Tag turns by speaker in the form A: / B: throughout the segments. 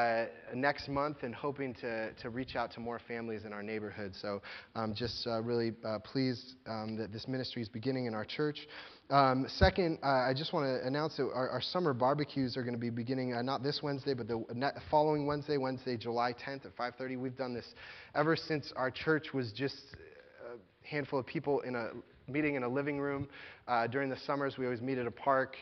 A: uh, next month and hoping to, to reach out to more families in our neighborhood. So I'm um, just uh, really uh, pleased um, that this ministry is beginning in our church. Um, second, uh, I just want to announce that our, our, summer barbecues are going to be beginning uh, not this Wednesday, but the following Wednesday, Wednesday, July 10th at 5:30. We've done this ever since our church was just a handful of people in a meeting in a living room. Uh, during the summers, we always meet at a park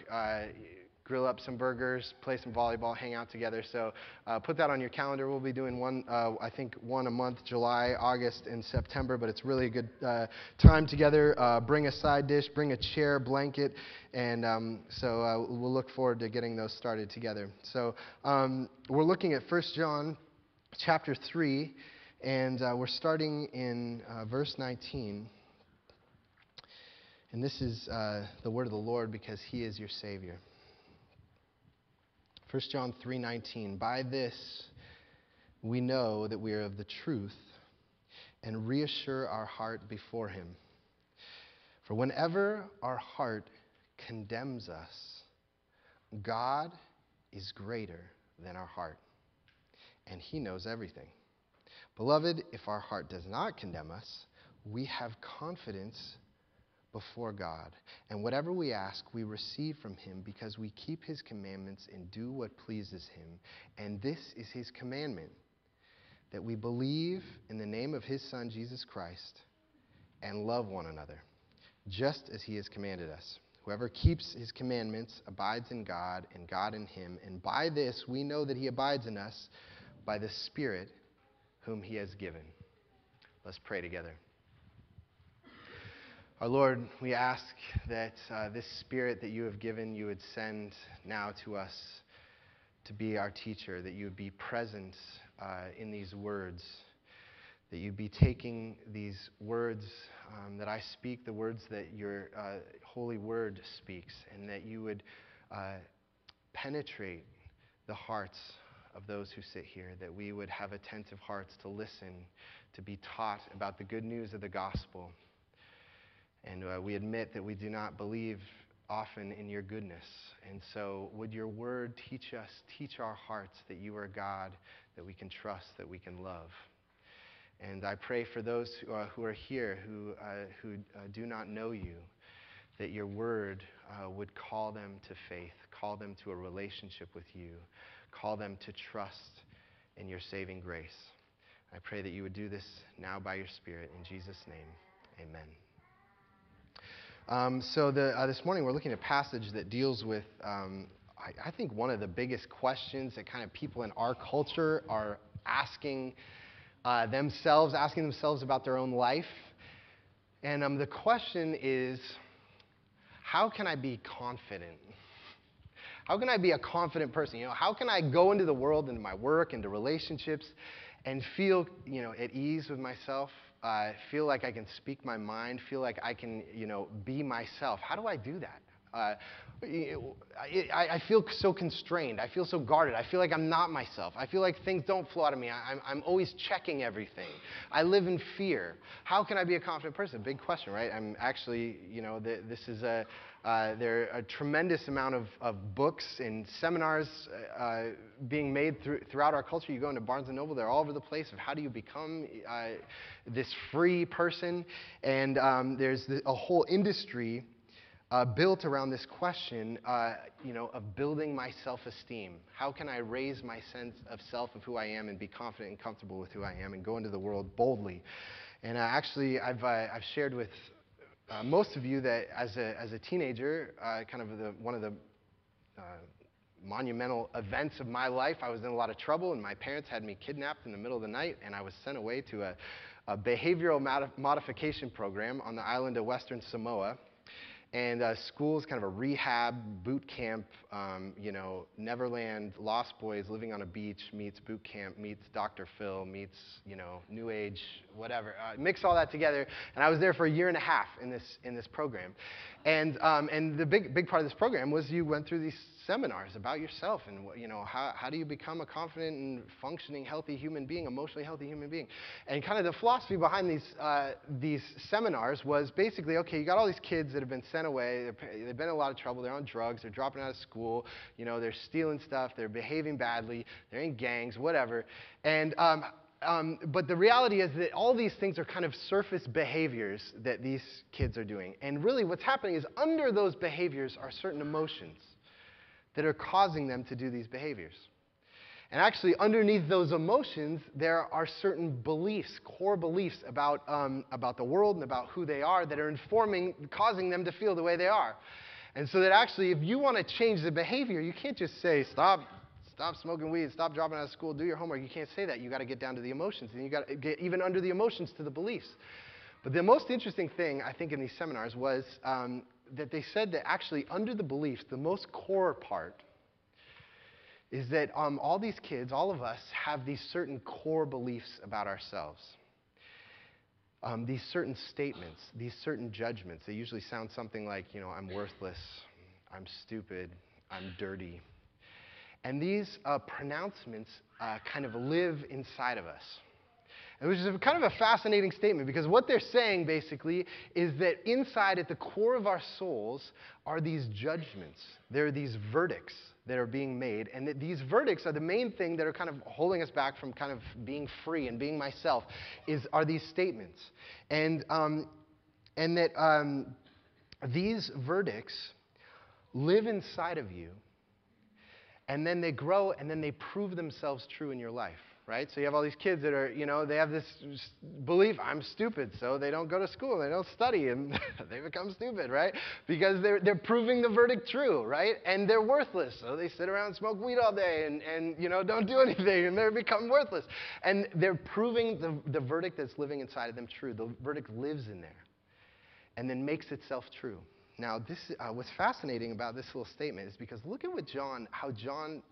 A: grill up some burgers, play some volleyball, hang out together. So uh, put that on your calendar. We'll be doing one, uh, I think, one a month, July, August, and September. But it's really a good uh, time together. Uh, bring a side dish, bring a chair, blanket, and um, so uh, we'll look forward to getting those started together. So um, we're looking at 1 John chapter 3, and uh, we're starting in verse 19. And this is the word of the Lord because He is your Savior. 1 John 3:19 By this we know that we are of the truth and reassure our heart before him. For whenever our heart condemns us, God is greater than our heart, and he knows everything. Beloved, if our heart does not condemn us, we have confidence before God. And whatever we ask, we receive from him because we keep his commandments and do what pleases him. And this is his commandment that we believe in the name of his Son, Jesus Christ, and love one another, just as he has commanded us. Whoever keeps his commandments abides in God, and God in him. And by this we know that he abides in us by the Spirit whom he has given. Let's pray together. Our Lord, we ask that uh, this Spirit that you have given, you would send now to us to be our teacher, that you would be present uh, in these words, that you'd be taking these words um, that I speak, the words that your uh, holy word speaks, and that you would uh, penetrate the hearts of those who sit here, that we would have attentive hearts to listen, to be taught about the good news of the gospel and uh, we admit that we do not believe often in your goodness. And so, would your word teach us, teach our hearts that you are God, that we can trust, that we can love. And I pray for those who are, who are here who, uh, who uh, do not know you, that your word uh, would call them to faith, call them to a relationship with you, call them to trust in your saving grace. I pray that you would do this now by your Spirit. In Jesus' name, amen. Um, so the, uh, this morning we're looking at a passage that deals with, um, I, I, think, one of the biggest questions that kind of people in our culture are asking uh, themselves, asking themselves about their own life. And um, the question is, how can I be confident? How can I be a confident person? You know, how can I go into the world, into my work, into relationships, and feel, you know, at ease with myself? Uh, feel like I can speak my mind, feel like I can, you know, be myself. How do I do that? Uh, I, I, feel so constrained. I feel so guarded. I feel like I'm not myself. I feel like things don't flow out of me. I, I'm, I'm always checking everything. I live in fear. How can I be a confident person? Big question, right? I'm actually, you know, this is a, uh, there are a tremendous amount of, of books and seminars uh, being made through, throughout our culture. You go into Barnes & Noble, they're all over the place of how do you become uh, this free person. And um, there's the, a whole industry uh, built around this question, uh, you know, of building my self-esteem. How can I raise my sense of self, of who I am, and be confident and comfortable with who I am, and go into the world boldly? And uh, actually, I've, I've shared with uh, most of you that as a, as a teenager, uh, kind of the, one of the uh, monumental events of my life, I was in a lot of trouble, and my parents had me kidnapped in the middle of the night, and I was sent away to a, a behavioral modification program on the island of Western Samoa. And uh, school is kind of a rehab boot camp, um, you know, Neverland, Lost Boys living on a beach meets boot camp, meets Dr. Phil, meets, you know, New Age, whatever. Uh, mix all that together. And I was there for a year and a half in this, in this program. And, um, and the big, big part of this program was you went through these seminars about yourself and you know how, how do you become a confident and functioning healthy human being emotionally healthy human being? And kind of the philosophy behind these uh, these seminars was basically okay you got all these kids that have been sent away they've been in a lot of trouble they're on drugs they're dropping out of school you know they're stealing stuff they're behaving badly they're in gangs whatever. And um, um, but the reality is that all these things are kind of surface behaviors that these kids are doing. And really, what's happening is under those behaviors are certain emotions that are causing them to do these behaviors. And actually, underneath those emotions, there are certain beliefs, core beliefs about, um, about the world and about who they are that are informing, causing them to feel the way they are. And so that actually, if you want to change the behavior, you can't just say, stop Stop smoking weed. Stop dropping out of school. Do your homework. You can't say that. You got to get down to the emotions, and you got to get even under the emotions to the beliefs. But the most interesting thing I think in these seminars was um, that they said that actually under the beliefs, the most core part is that um, all these kids, all of us, have these certain core beliefs about ourselves. Um, these certain statements, these certain judgments. They usually sound something like, you know, I'm worthless, I'm stupid, I'm dirty. And these uh, pronouncements uh, kind of live inside of us. Which is kind of a fascinating statement because what they're saying basically is that inside, at the core of our souls, are these judgments. There are these verdicts that are being made, and that these verdicts are the main thing that are kind of holding us back from kind of being free and being myself. Is are these statements, and um, and that um, these verdicts live inside of you and then they grow and then they prove themselves true in your life right? So you have all these kids that are you know they have this belief i'm stupid so they don't go to school they don't study and they become stupid right? Because they're, they're proving the verdict true right? And they're worthless so they sit around and smoke weed all day and, and you know don't do anything and they become worthless. And they're proving the, the verdict that's living inside of them true. The verdict lives in there and then makes itself true. Now, this, uh, what's fascinating about this little statement is because look at what John, how John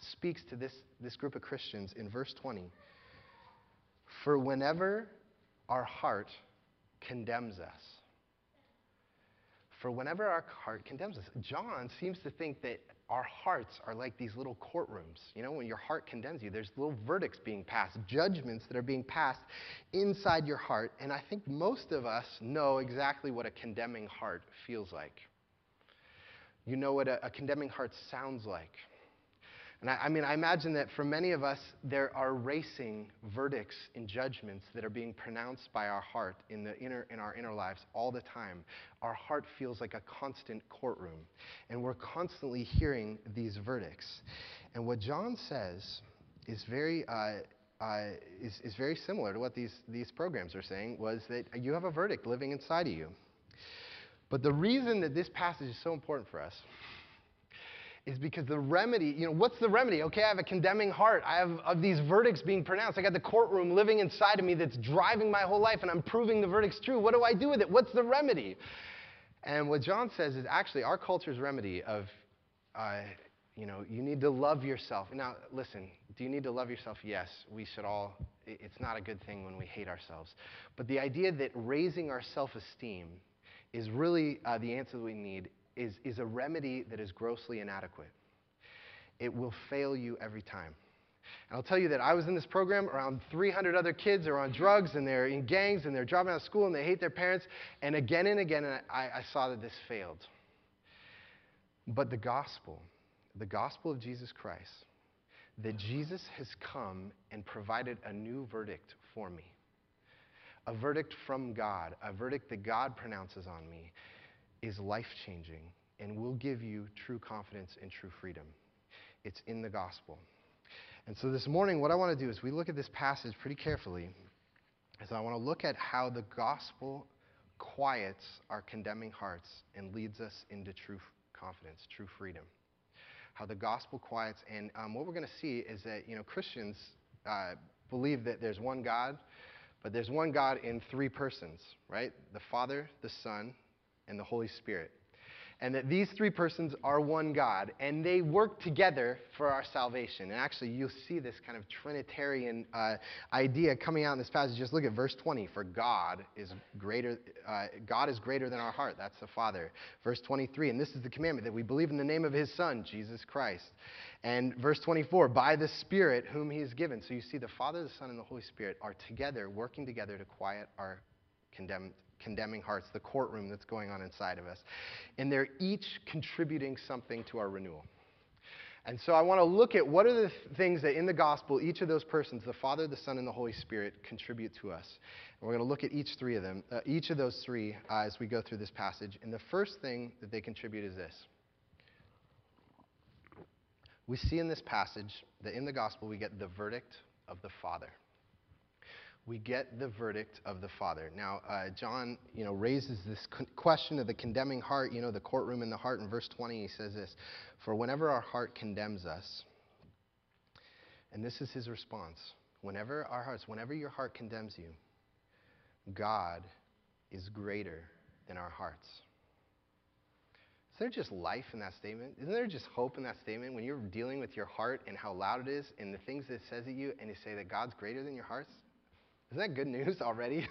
A: speaks to this, this group of Christians in verse 20. For whenever our heart condemns us, for whenever our heart condemns us, John seems to think that our hearts are like these little courtrooms. You know, when your heart condemns you, there's little verdicts being passed, judgments that are being passed inside your heart. And I think most of us know exactly what a condemning heart feels like. You know what a, a condemning heart sounds like. And I, I, mean, I imagine that for many of us, there are racing verdicts and judgments that are being pronounced by our heart in, the inner, in our inner lives all the time. Our heart feels like a constant courtroom, and we're constantly hearing these verdicts. And what John says is very, uh, uh, is, is very similar to what these, these programs are saying, was that you have a verdict living inside of you. But the reason that this passage is so important for us is because the remedy, you know, what's the remedy? Okay, I have a condemning heart. I have of these verdicts being pronounced. I got the courtroom living inside of me that's driving my whole life, and I'm proving the verdict's true. What do I do with it? What's the remedy? And what John says is actually our culture's remedy of, uh, you know, you need to love yourself. Now, listen, do you need to love yourself? Yes, we should all. It's not a good thing when we hate ourselves. But the idea that raising our self esteem is really uh, the answer that we need is, is a remedy that is grossly inadequate. It will fail you every time. And I'll tell you that I was in this program around 300 other kids are on drugs and they're in gangs and they're dropping out of school and they hate their parents. And again and again, I, I saw that this failed. But the gospel, the gospel of Jesus Christ, that Jesus has come and provided a new verdict for me. A verdict from God, a verdict that God pronounces on me is life changing and will give you true confidence and true freedom. It's in the gospel. And so this morning, what I want to do is we look at this passage pretty carefully. As I want to look at how the gospel quiets our condemning hearts and leads us into true confidence, true freedom. How the gospel quiets, and um, what we're going to see is that you know Christians uh, believe that there's one God, but there's one God in three persons, right? The Father, the Son, and the Holy Spirit. and that these three persons are one God, and they work together for our salvation. And actually, you'll see this kind of Trinitarian uh, idea coming out in this passage. Just look at verse 20. For God is greater, uh, God is greater than our heart. That's the Father. Verse 23, and this is the commandment that we believe in the name of His Son, Jesus Christ. And verse 24, by the Spirit whom He has given. So you see, the Father, the Son, and the Holy Spirit are together, working together to quiet our condemned condemning hearts, the courtroom that's going on inside of us. And they're each contributing something to our renewal. And so I want to look at what are the things that in the gospel each of those persons, the Father, the Son, and the Holy Spirit, contribute to us. And we're going to look at each three of them, uh, each of those three, uh, as we go through this passage. And the first thing that they contribute is this. We see in this passage that in the gospel we get the verdict of the Father we get the verdict of the Father. Now, uh, John, you know, raises this question of the condemning heart, you know, the courtroom in the heart. In verse 20, he says this For whenever our heart condemns us, and this is his response whenever our hearts, whenever your heart condemns you, God is greater than our hearts. Is there just life in that statement? Isn't there just hope in that statement when you're dealing with your heart and how loud it is and the things that it says at you and you say that God's greater than your hearts? Isn't that good news already?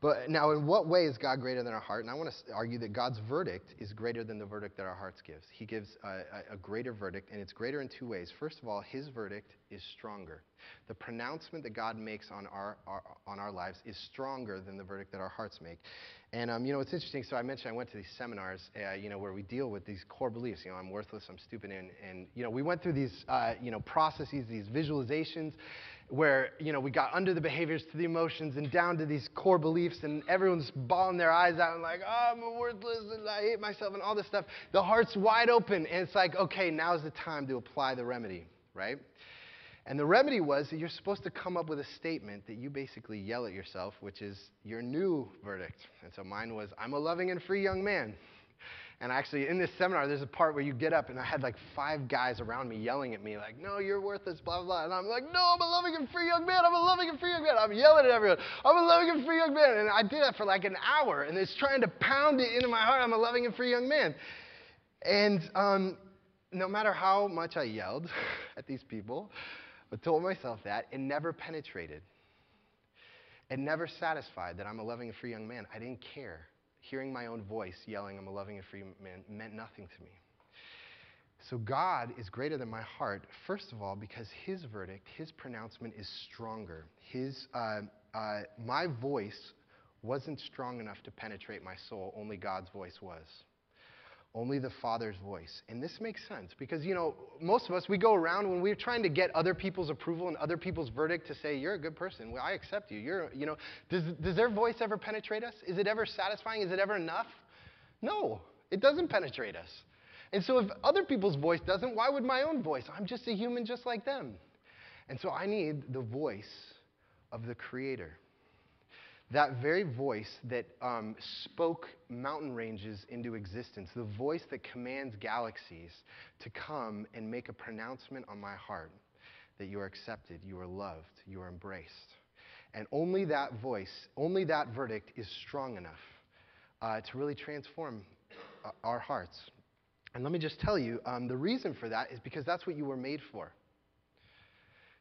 A: but now, in what way is God greater than our heart? And I want to argue that God's verdict is greater than the verdict that our hearts gives. He gives a, a greater verdict, and it's greater in two ways. First of all, His verdict is stronger. The pronouncement that God makes on our, our on our lives is stronger than the verdict that our hearts make. And um, you know, it's interesting. So I mentioned I went to these seminars, uh, you know, where we deal with these core beliefs. You know, I'm worthless, I'm stupid, and, and you know, we went through these, uh, you know, processes, these visualizations, where you know we got under the behaviors to the emotions and down to these core beliefs and everyone's bawling their eyes out and like oh, i'm worthless and i hate myself and all this stuff. The heart's wide open and it's like okay now's the time to apply the remedy right? And the remedy was that you're supposed to come up with a statement that you basically yell at yourself which is your new verdict. And so mine was i'm a loving and free young man and actually, in this seminar, there's a part where you get up, and I had like five guys around me yelling at me, like, no, you're worthless, blah, blah, blah. And I'm like, no, I'm a loving and free young man. I'm a loving and free young man. I'm yelling at everyone. I'm a loving and free young man. And I did that for like an hour, and it's trying to pound it into my heart. I'm a loving and free young man. And um, no matter how much I yelled at these people, I told myself that, it never penetrated. It never satisfied that I'm a loving and free young man. I didn't care hearing my own voice yelling, I'm a loving and free man, meant nothing to me. So God is greater than my heart, first of all, because His verdict, His pronouncement is stronger. His, uh, uh, my voice wasn't strong enough to penetrate my soul, only God's voice was only the Father's voice. And this makes sense because, you know, most of us, we go around when we're trying to get other people's approval and other people's verdict to say, you're a good person. Well, I accept you. You're, you know, does, does their voice ever penetrate us? Is it ever satisfying? Is it ever enough? No, it doesn't penetrate us. And so if other people's voice doesn't, why would my own voice? I'm just a human just like them. And so I need the voice of the Creator that very voice that um, spoke mountain ranges into existence, the voice that commands galaxies to come and make a pronouncement on my heart that you are accepted, you are loved, you are embraced. And only that voice, only that verdict is strong enough uh, to really transform uh, our hearts. And let me just tell you um, the reason for that is because that's what you were made for.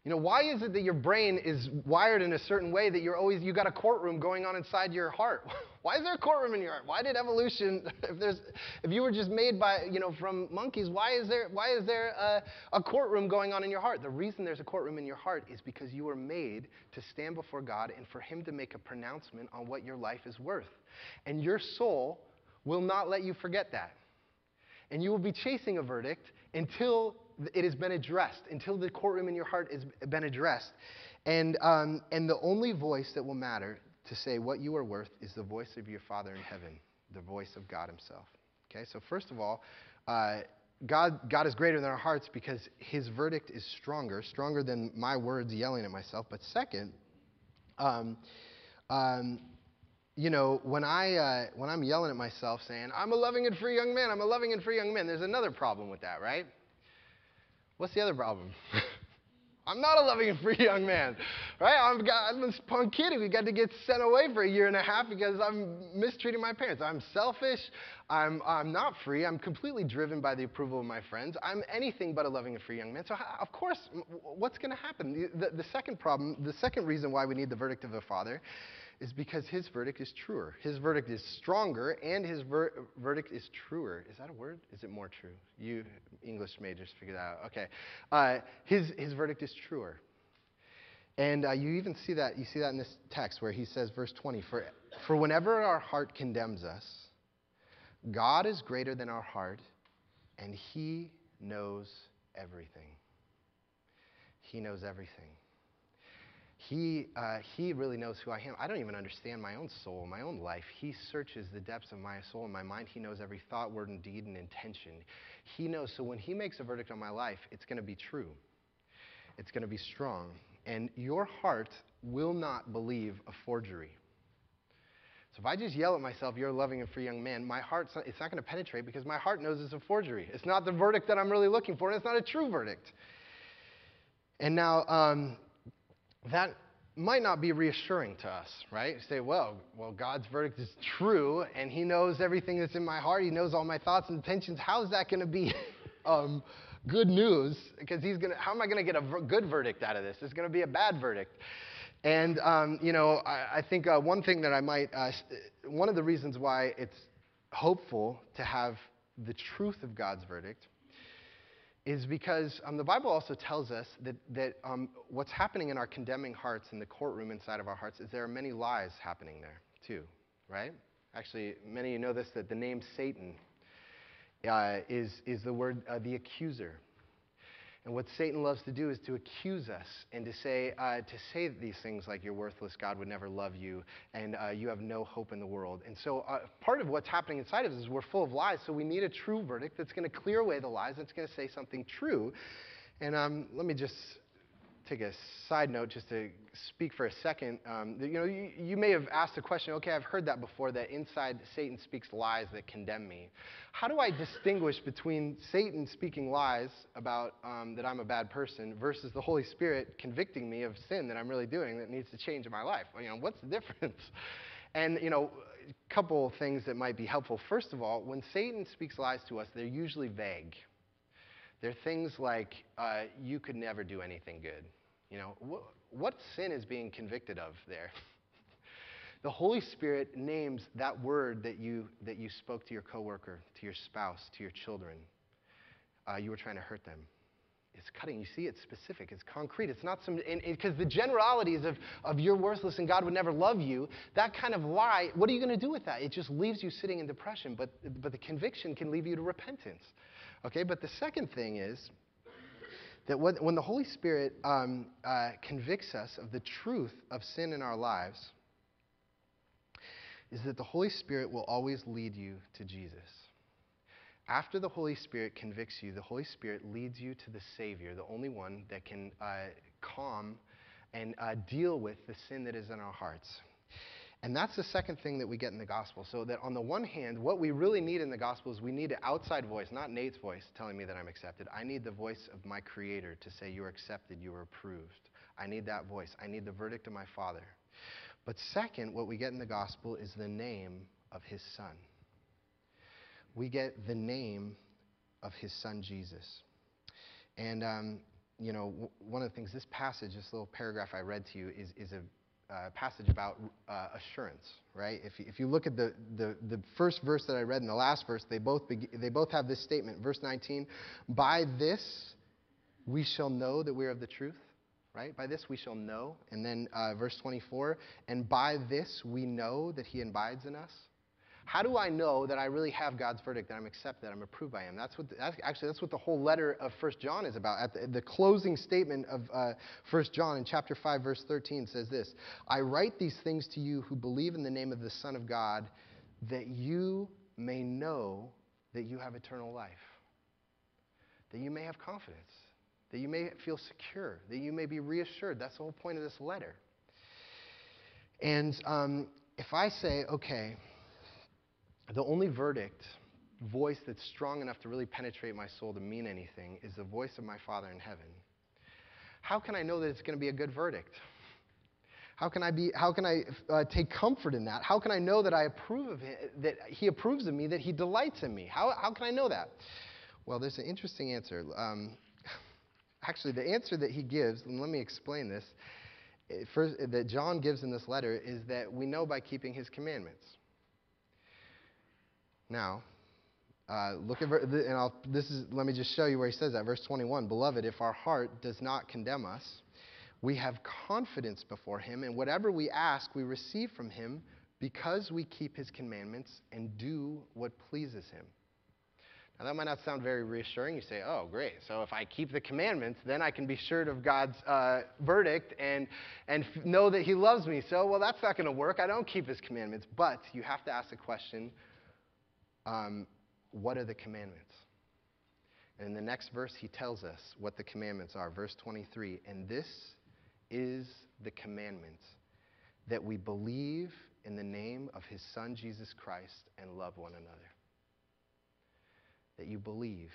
A: You know, why is it that your brain is wired in a certain way that you're always, you got a courtroom going on inside your heart? why is there a courtroom in your heart? Why did evolution, if there's, if you were just made by, you know, from monkeys, why is there, why is there a, a courtroom going on in your heart? The reason there's a courtroom in your heart is because you were made to stand before God and for Him to make a pronouncement on what your life is worth. And your soul will not let you forget that. And you will be chasing a verdict until it has been addressed, until the courtroom in your heart has been addressed. And, um, and the only voice that will matter to say what you are worth is the voice of your Father in heaven, the voice of God Himself. Okay, so first of all, uh, God, God is greater than our hearts because His verdict is stronger, stronger than my words yelling at myself. But second, um, um, you know, when, I, uh, when I'm yelling at myself saying, I'm a loving and free young man, I'm a loving and free young man, there's another problem with that, right? What's the other problem? I'm not a loving and free young man, right? I'm, I'm this punk kid who got to get sent away for a year and a half because I'm mistreating my parents. I'm selfish. I'm, I'm not free. I'm completely driven by the approval of my friends. I'm anything but a loving and free young man. So, of course, what's going to happen? The, the, the second problem, the second reason why we need the verdict of the Father is because his verdict is truer. His verdict is stronger, and his ver- verdict is truer. Is that a word? Is it more true? You English majors figure that out. Okay. Uh, his, his verdict is truer. And uh, you even see that, you see that in this text where he says, verse 20, for, for whenever our heart condemns us, God is greater than our heart, and he knows everything. He knows everything. He, uh, he really knows who I am. I don't even understand my own soul, my own life. He searches the depths of my soul and my mind. He knows every thought, word, and deed and intention. He knows. So when He makes a verdict on my life, it's going to be true, it's going to be strong. And your heart will not believe a forgery. So if I just yell at myself, you're a loving and free young man, my heart, it's not going to penetrate because my heart knows it's a forgery. It's not the verdict that I'm really looking for, and it's not a true verdict. And now, um, that might not be reassuring to us, right? You say, well, well, God's verdict is true, and He knows everything that's in my heart. He knows all my thoughts and intentions. How is that going to be um, good news? Because He's going to. How am I going to get a good verdict out of this? It's going to be a bad verdict. And um, you know, I, I think uh, one thing that I might, uh, one of the reasons why it's hopeful to have the truth of God's verdict is because um, the Bible also tells us that, that um, what's happening in our condemning hearts in the courtroom inside of our hearts is there are many lies happening there, too, right? Actually, many of you know this that the name Satan uh, is, is the word uh, the accuser. And what Satan loves to do is to accuse us and to say, uh, to say these things like you're worthless, God would never love you, and uh, you have no hope in the world. And so uh, part of what's happening inside of us is we're full of lies, so we need a true verdict that's going to clear away the lies, that's going to say something true. And um, let me just take a side note just to speak for a second. Um, you know, you, you, may have asked the question, okay, I've heard that before, that inside Satan speaks lies that condemn me. How do I distinguish between Satan speaking lies about um, that I'm a bad person versus the Holy Spirit convicting me of sin that I'm really doing that needs to change in my life? You know, what's the difference? And, you know, a couple things that might be helpful. First of all, when Satan speaks lies to us, they're usually vague. They're things like, uh, you could never do anything good. You know, wh- what sin is being convicted of there? the Holy Spirit names that word that you, that you spoke to your coworker, to your spouse, to your children. Uh, you were trying to hurt them. It's cutting. You see, it's specific. It's concrete. It's not some, because the generalities of, of you're worthless and God would never love you, that kind of lie, what are you going to do with that? It just leaves you sitting in depression. But, but the conviction can leave you to repentance. Okay, but the second thing is, that when the Holy Spirit um, uh, convicts us of the truth of sin in our lives, is that the Holy Spirit will always lead you to Jesus. After the Holy Spirit convicts you, the Holy Spirit leads you to the Savior, the only one that can uh, calm and uh, deal with the sin that is in our hearts. And that's the second thing that we get in the gospel. So that on the one hand, what we really need in the gospel is we need an outside voice, not Nate's voice telling me that I'm accepted. I need the voice of my creator to say, You're accepted, you are approved. I need that voice. I need the verdict of my father. But second, what we get in the gospel is the name of his son. We get the name of his son, Jesus. And, um, you know, one of the things, this passage, this little paragraph I read to you, is, is a uh, passage about uh, assurance, right? If, if you look at the, the, the first verse that I read and the last verse, they both, they both have this statement. Verse 19, by this we shall know that we are of the truth, right? By this we shall know. And then uh, verse 24, and by this we know that he abides in us. How do I know that I really have God's verdict, that I'm accepted, that I'm approved by Him? That's what, that's, actually, that's what the whole letter of 1 John is about. At the, the closing statement of uh, 1 John in chapter 5, verse 13 says this I write these things to you who believe in the name of the Son of God, that you may know that you have eternal life, that you may have confidence, that you may feel secure, that you may be reassured. That's the whole point of this letter. And um, if I say, okay, the only verdict, voice that's strong enough to really penetrate my soul to mean anything is the voice of my Father in heaven. how can I know that it's going to be a good verdict? How can I, be, how can I uh, take comfort in that? How can I know that I approve of him, that he approves of me, that he delights in me? How, how can I know that? Well, there's an interesting answer. Um, actually, the answer that he gives, and let me explain this, eh, first, that John gives in this letter is that we know by keeping his commandments. Now, uh, look at and I'll, this is let me just show you where he says that. Verse 21 beloved if our heart does not condemn us we have confidence before him and whatever we ask we receive from him because we keep his commandments and do what pleases him. Now that might not sound very reassuring. You say oh great. So if i keep the commandments then i can be sure of god's uh, verdict and and f- know that he loves me. So well that's not going to work. I don't keep his commandments. But you have to ask the question um, what are the commandments? And in the next verse, he tells us what the commandments are. Verse 23 And this is the commandment that we believe in the name of his Son, Jesus Christ, and love one another. That you believe.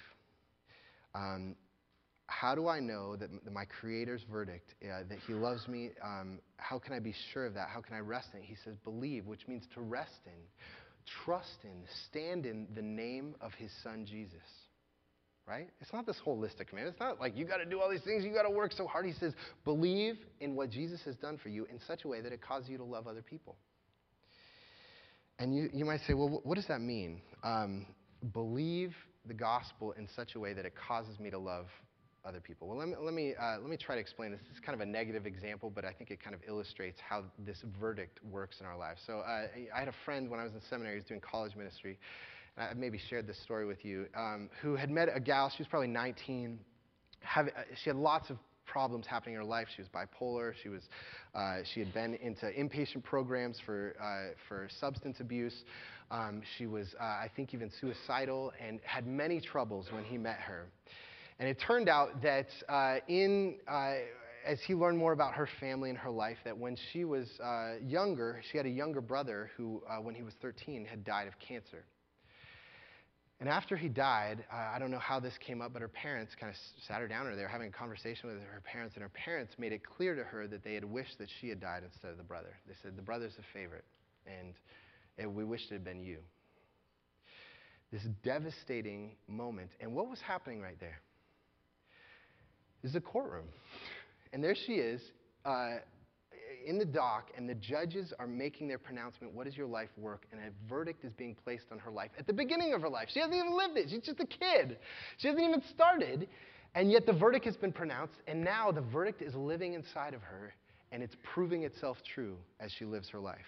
A: Um, how do I know that my Creator's verdict, uh, that He loves me? Um, how can I be sure of that? How can I rest in it? He says, believe, which means to rest in trust in, stand in the name of his son Jesus. Right? It's not this holistic commandments. It's not like you got to do all these things, you got to work so hard. He says, believe in what Jesus has done for you in such a way that it causes you to love other people. And you, you might say, well, what does that mean? Um, believe the gospel in such a way that it causes me to love other people. Well, let me, let, me, uh, let me try to explain this. This is kind of a negative example, but I think it kind of illustrates how this verdict works in our lives. So uh, I had a friend when I was in seminary, he was doing college ministry, and I maybe shared this story with you, um, who had met a gal, she was probably 19, have, uh, she had lots of problems happening in her life. She was bipolar. She was, uh, she had been into inpatient programs for uh, for substance abuse. Um, she was, uh, I think, even suicidal, and had many troubles when he met her. And it turned out that uh, in, uh, as he learned more about her family and her life, that when she was uh, younger, she had a younger brother who, uh, when he was 13, had died of cancer. And after he died, I don't know how this came up, but her parents kind of sat her down, or they were having a conversation with her parents, and her parents made it clear to her that they had wished that she had died instead of the brother. They said, The brother's a favorite, and we wished it had been you. This devastating moment. And what was happening right there? Is a courtroom. And there she is uh, in the dock, and the judges are making their pronouncement what is your life work? And a verdict is being placed on her life at the beginning of her life. She hasn't even lived it, she's just a kid. She hasn't even started, and yet the verdict has been pronounced, and now the verdict is living inside of her, and it's proving itself true as she lives her life.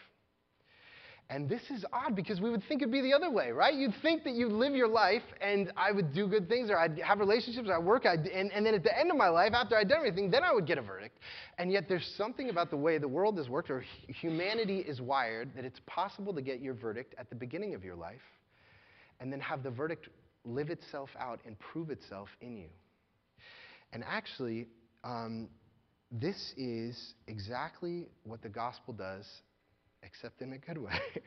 A: And this is odd because we would think it'd be the other way, right? You'd think that you'd live your life and I would do good things or I'd have relationships or I'd work, I'd, and, and then at the end of my life, after I'd done everything, then I would get a verdict. And yet there's something about the way the world has worked or humanity is wired that it's possible to get your verdict at the beginning of your life and then have the verdict live itself out and prove itself in you. And actually, um, this is exactly what the gospel does except in a good way.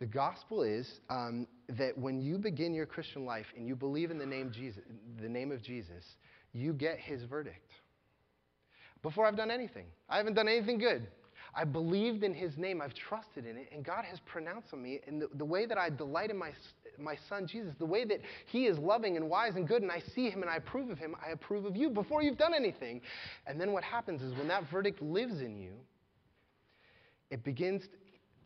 A: the gospel is um, that when you begin your Christian life and you believe in the name, Jesus, the name of Jesus, you get his verdict. Before I've done anything, I haven't done anything good. I believed in his name, I've trusted in it, and God has pronounced on me in the, the way that I delight in my, my son Jesus, the way that he is loving and wise and good, and I see him and I approve of him, I approve of you before you've done anything. And then what happens is when that verdict lives in you, it begins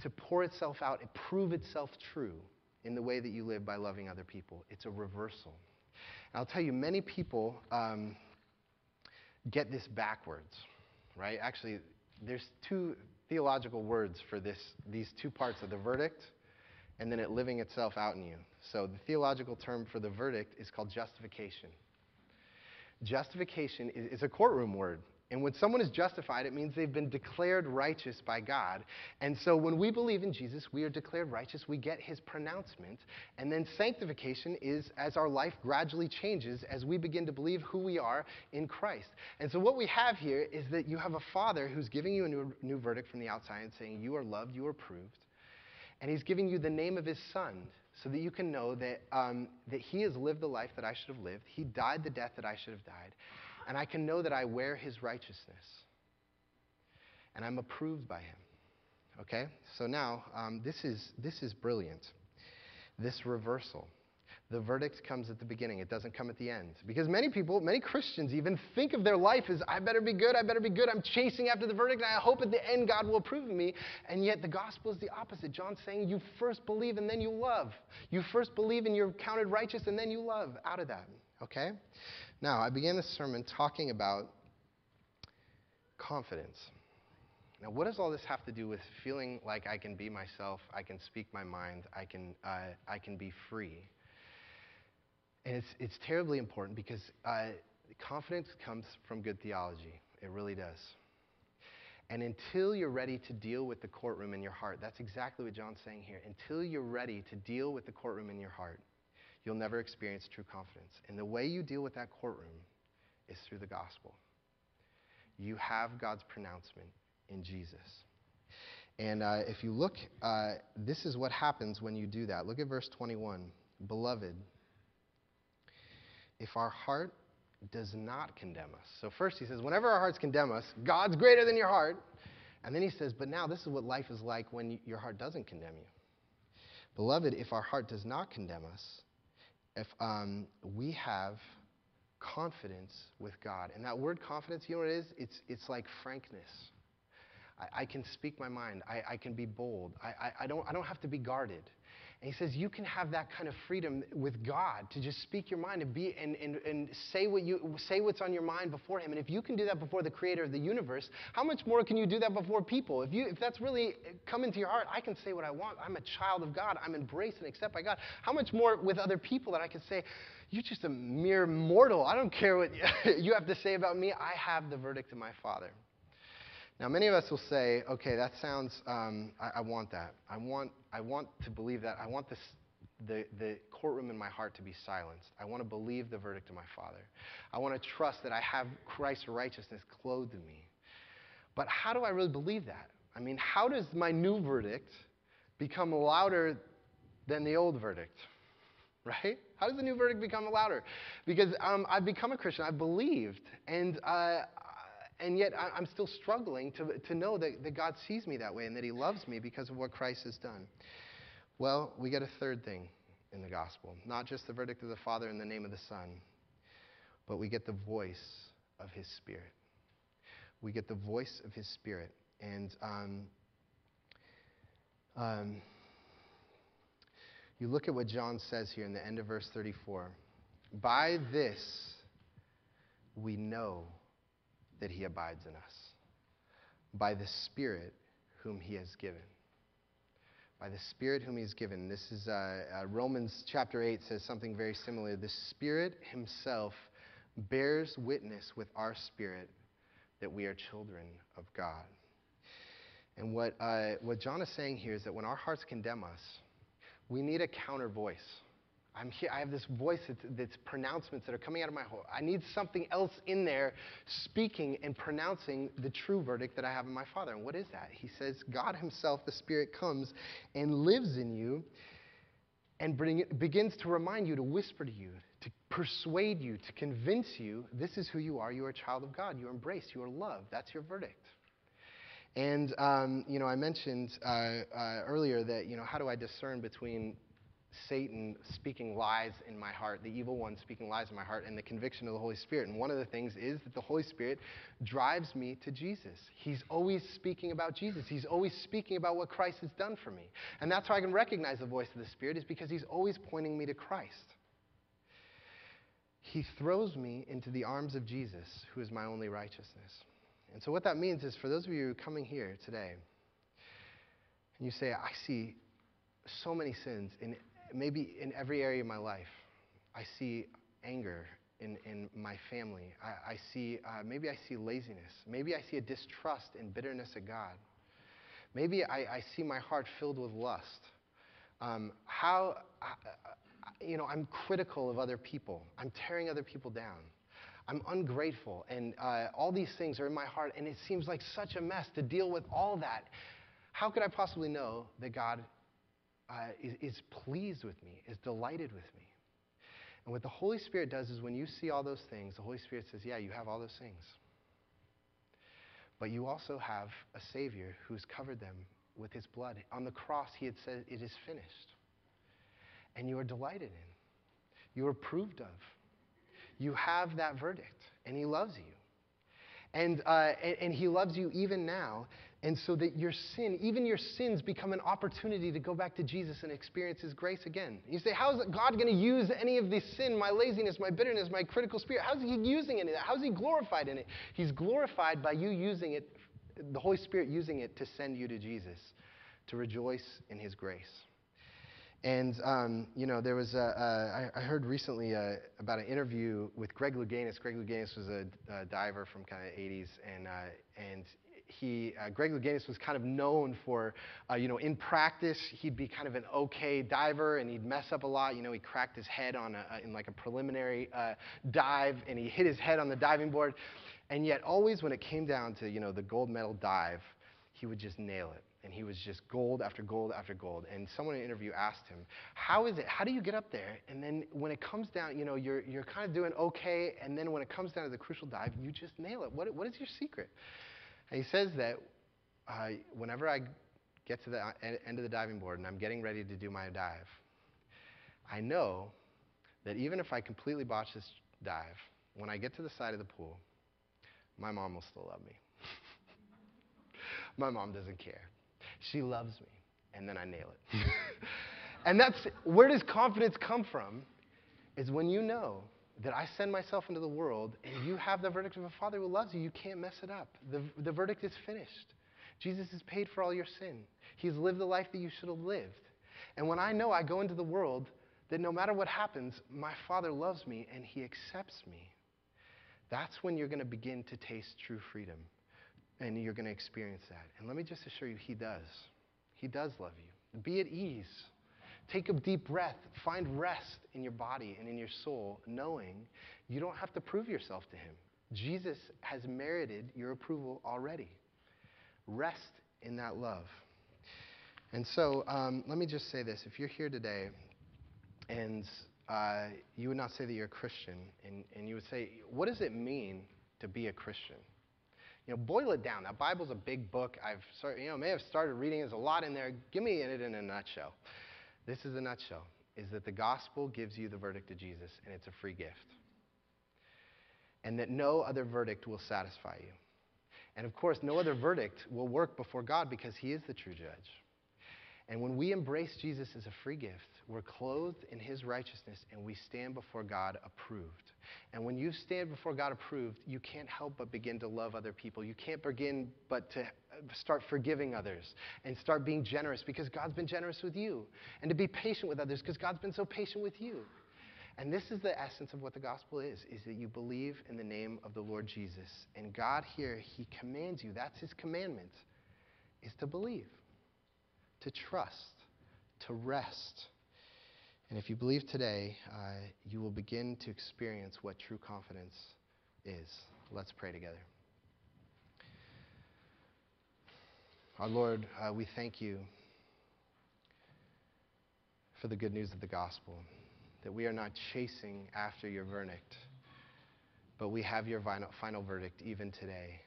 A: to pour itself out and prove itself true in the way that you live by loving other people. It's a reversal. And I'll tell you, many people um, get this backwards, right? Actually, there's two theological words for this, these two parts of the verdict and then it living itself out in you. So the theological term for the verdict is called justification. Justification is, is a courtroom word. And when someone is justified, it means they've been declared righteous by God. And so when we believe in Jesus, we are declared righteous. We get his pronouncement. And then sanctification is as our life gradually changes as we begin to believe who we are in Christ. And so what we have here is that you have a father who's giving you a new, new verdict from the outside and saying, You are loved, you are approved. And he's giving you the name of his son so that you can know that, um, that he has lived the life that I should have lived. He died the death that I should have died And I can know that I wear his righteousness. And I'm approved by him. Okay? So now, um, this, is, this is brilliant. This reversal. The verdict comes at the beginning, it doesn't come at the end. Because many people, many Christians even think of their life as, I better be good, I better be good, I'm chasing after the verdict, and I hope at the end God will approve of me. And yet the gospel is the opposite. John's saying, You first believe and then you love. You first believe and you're counted righteous and then you love out of that. Okay? Now, I began this sermon talking about confidence. Now, what does all this have to do with feeling like I can be myself, I can speak my mind, I can, uh, I can be free? And it's, it's terribly important because uh, confidence comes from good theology. It really does. And until you're ready to deal with the courtroom in your heart, that's exactly what John's saying here. Until you're ready to deal with the courtroom in your heart, you'll never experience true confidence. And the way you deal with that courtroom is through the gospel. You have God's pronouncement in Jesus. And uh, if you look, uh, this is what happens when you do that. Look at verse 21. Beloved, if our heart does not condemn us. So, first he says, whenever our hearts condemn us, God's greater than your heart. And then he says, but now this is what life is like when your heart doesn't condemn you. Beloved, if our heart does not condemn us, if um, we have confidence with God. And that word confidence, you know what it is? It's, it's like frankness. I, I can speak my mind. I, I can be bold. I, I, I, don't, I don't have to be guarded. He says you can have that kind of freedom with God to just speak your mind and be and, and, and say what you say what's on your mind before him. And if you can do that before the creator of the universe, how much more can you do that before people? If you if that's really come into your heart, I can say what I want. I'm a child of God. I'm embraced and accepted by God. How much more with other people that I can say, you're just a mere mortal. I don't care what you have to say about me. I have the verdict of my Father. Now, many of us will say, okay, that sounds, um, I, I, want that. I want, I want to believe that. I want this, the, the courtroom in my heart to be silenced. I want to believe the verdict of my Father. I want to trust that I have Christ's righteousness clothed in me. But how do I really believe that? I mean, how does my new verdict become louder than the old verdict? Right? How does the new verdict become louder? Because um, I've become a Christian, I've believed, and uh, and yet I'm still struggling to, to know that, that God sees me that way and that He loves me because of what Christ has done. Well, we get a third thing in the gospel not just the verdict of the Father in the name of the Son, but we get the voice of His Spirit. We get the voice of His Spirit. And um, um, you look at what John says here in the end of verse 34 By this we know that he abides in us by the Spirit whom he has given. By the Spirit whom he has given. This is uh, uh, Romans chapter 8 says something very similar. The Spirit himself bears witness with our spirit that we are children of God. And what, uh, what John is saying here is that when our hearts condemn us, we need a counter voice. I'm here, I have this voice that's, that's, pronouncements that are coming out of my heart. I need something else in there speaking and pronouncing the true verdict that I have in my Father. And what is that? He says, God Himself, the Spirit, comes and lives in you and bring, begins to remind you, to whisper to you, to persuade you, to convince you this is who you are. You are a child of God. You are embraced. You are loved. That's your verdict. And, um, you know, I mentioned uh, uh, earlier that, you know, how do I discern between Satan speaking lies in my heart, the evil one speaking lies in my heart, and the conviction of the Holy Spirit. And one of the things is that the Holy Spirit drives me to Jesus. He's always speaking about Jesus. He's always speaking about what Christ has done for me. And that's how I can recognize the voice of the Spirit, is because he's always pointing me to Christ. He throws me into the arms of Jesus, who is my only righteousness. And so, what that means is for those of you coming here today, and you say, I see so many sins in maybe in every area of my life, I see anger in, in my family. I, I see, uh, maybe I see laziness. Maybe I see a distrust and bitterness of God. Maybe I, I see my heart filled with lust. Um, how, uh, uh, you know, I'm critical of other people. I'm tearing other people down. I'm ungrateful. And uh, all these things are in my heart, and it seems like such a mess to deal with all that. How could I possibly know that God uh, is, is pleased with me, is delighted with me. And what the Holy Spirit does is when you see all those things, the Holy Spirit says, Yeah, you have all those things. But you also have a Savior who's covered them with his blood. On the cross, he had said, It is finished. And you are delighted in, you are approved of. You have that verdict, and he loves you. And, uh, and, and he loves you even now. And so that your sin, even your sins, become an opportunity to go back to Jesus and experience His grace again. You say, How is God going to use any of this sin, my laziness, my bitterness, my critical spirit? How's He using it? How's He glorified in it? He's glorified by you using it, the Holy Spirit using it to send you to Jesus, to rejoice in His grace. And, um, you know, there was a, a I, heard recently uh, about an interview with Greg Louganis. Greg Louganis was a, a diver from kind of the 80s, and, uh, and he, uh, Greg Louganis was kind of known for, uh, you know, in practice, he'd be kind of an okay diver and he'd mess up a lot. You know, he cracked his head on a, in like a preliminary uh, dive and he hit his head on the diving board. And yet, always when it came down to, you know, the gold medal dive, he would just nail it. And he was just gold after gold after gold. And someone in an interview asked him, How is it? How do you get up there? And then when it comes down, you know, you're, you're kind of doing okay. And then when it comes down to the crucial dive, you just nail it. What, what is your secret? He says that uh, whenever I get to the end of the diving board and I'm getting ready to do my dive, I know that even if I completely botch this dive, when I get to the side of the pool, my mom will still love me. my mom doesn't care. She loves me, and then I nail it. and that's where does confidence come from? Is when you know that I send myself into the world and you have the verdict of a father who loves you. You can't mess it up. The, the verdict is finished. Jesus has paid for all your sin. He's lived the life that you should have lived. And when I know I go into the world, that no matter what happens, my Father loves me and He accepts me, that's when you're going to begin to taste true freedom. And you're going to experience that. And let me just assure you, He does. He does love you. Be at ease. Take a deep breath. Find rest in your body and in your soul, knowing you don't have to prove yourself to Him. Jesus has merited your approval already. Rest in that love. And so, um, let me just say this. If you're here today and uh, you would not say that you're a Christian, and, and you would say, what does it mean to be a Christian? You know, boil it down. That Bible's a big book. I've started, you know, may have started reading. There's a lot in there. Give me it in a nutshell. This is a nutshell is that the gospel gives you the verdict of Jesus and it's a free gift. And that no other verdict will satisfy you. And of course, no other verdict will work before God because he is the true judge. And when we embrace Jesus as a free gift, we're clothed in his righteousness and we stand before God approved. And when you stand before God approved, you can't help but begin to love other people. You can't begin but to start forgiving others and start being generous because God's been generous with you. And to be patient with others because God's been so patient with you. And this is the essence of what the gospel is, is that you believe in the name of the Lord Jesus. And God here, he commands you, that's his commandment, is to believe, to trust, to rest and if you believe today, uh, you will begin to experience what true confidence is. Let's pray together. Our Lord, uh, we thank you for the good news of the gospel, that we are not chasing after your verdict, but we have your final, verdict even today,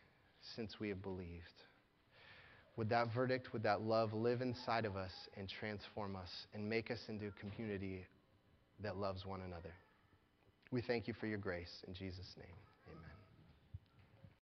A: since we have believed. Would that verdict, would that love live inside of us and transform us and make us into a community that loves one another? We thank you for your grace. In Jesus' name.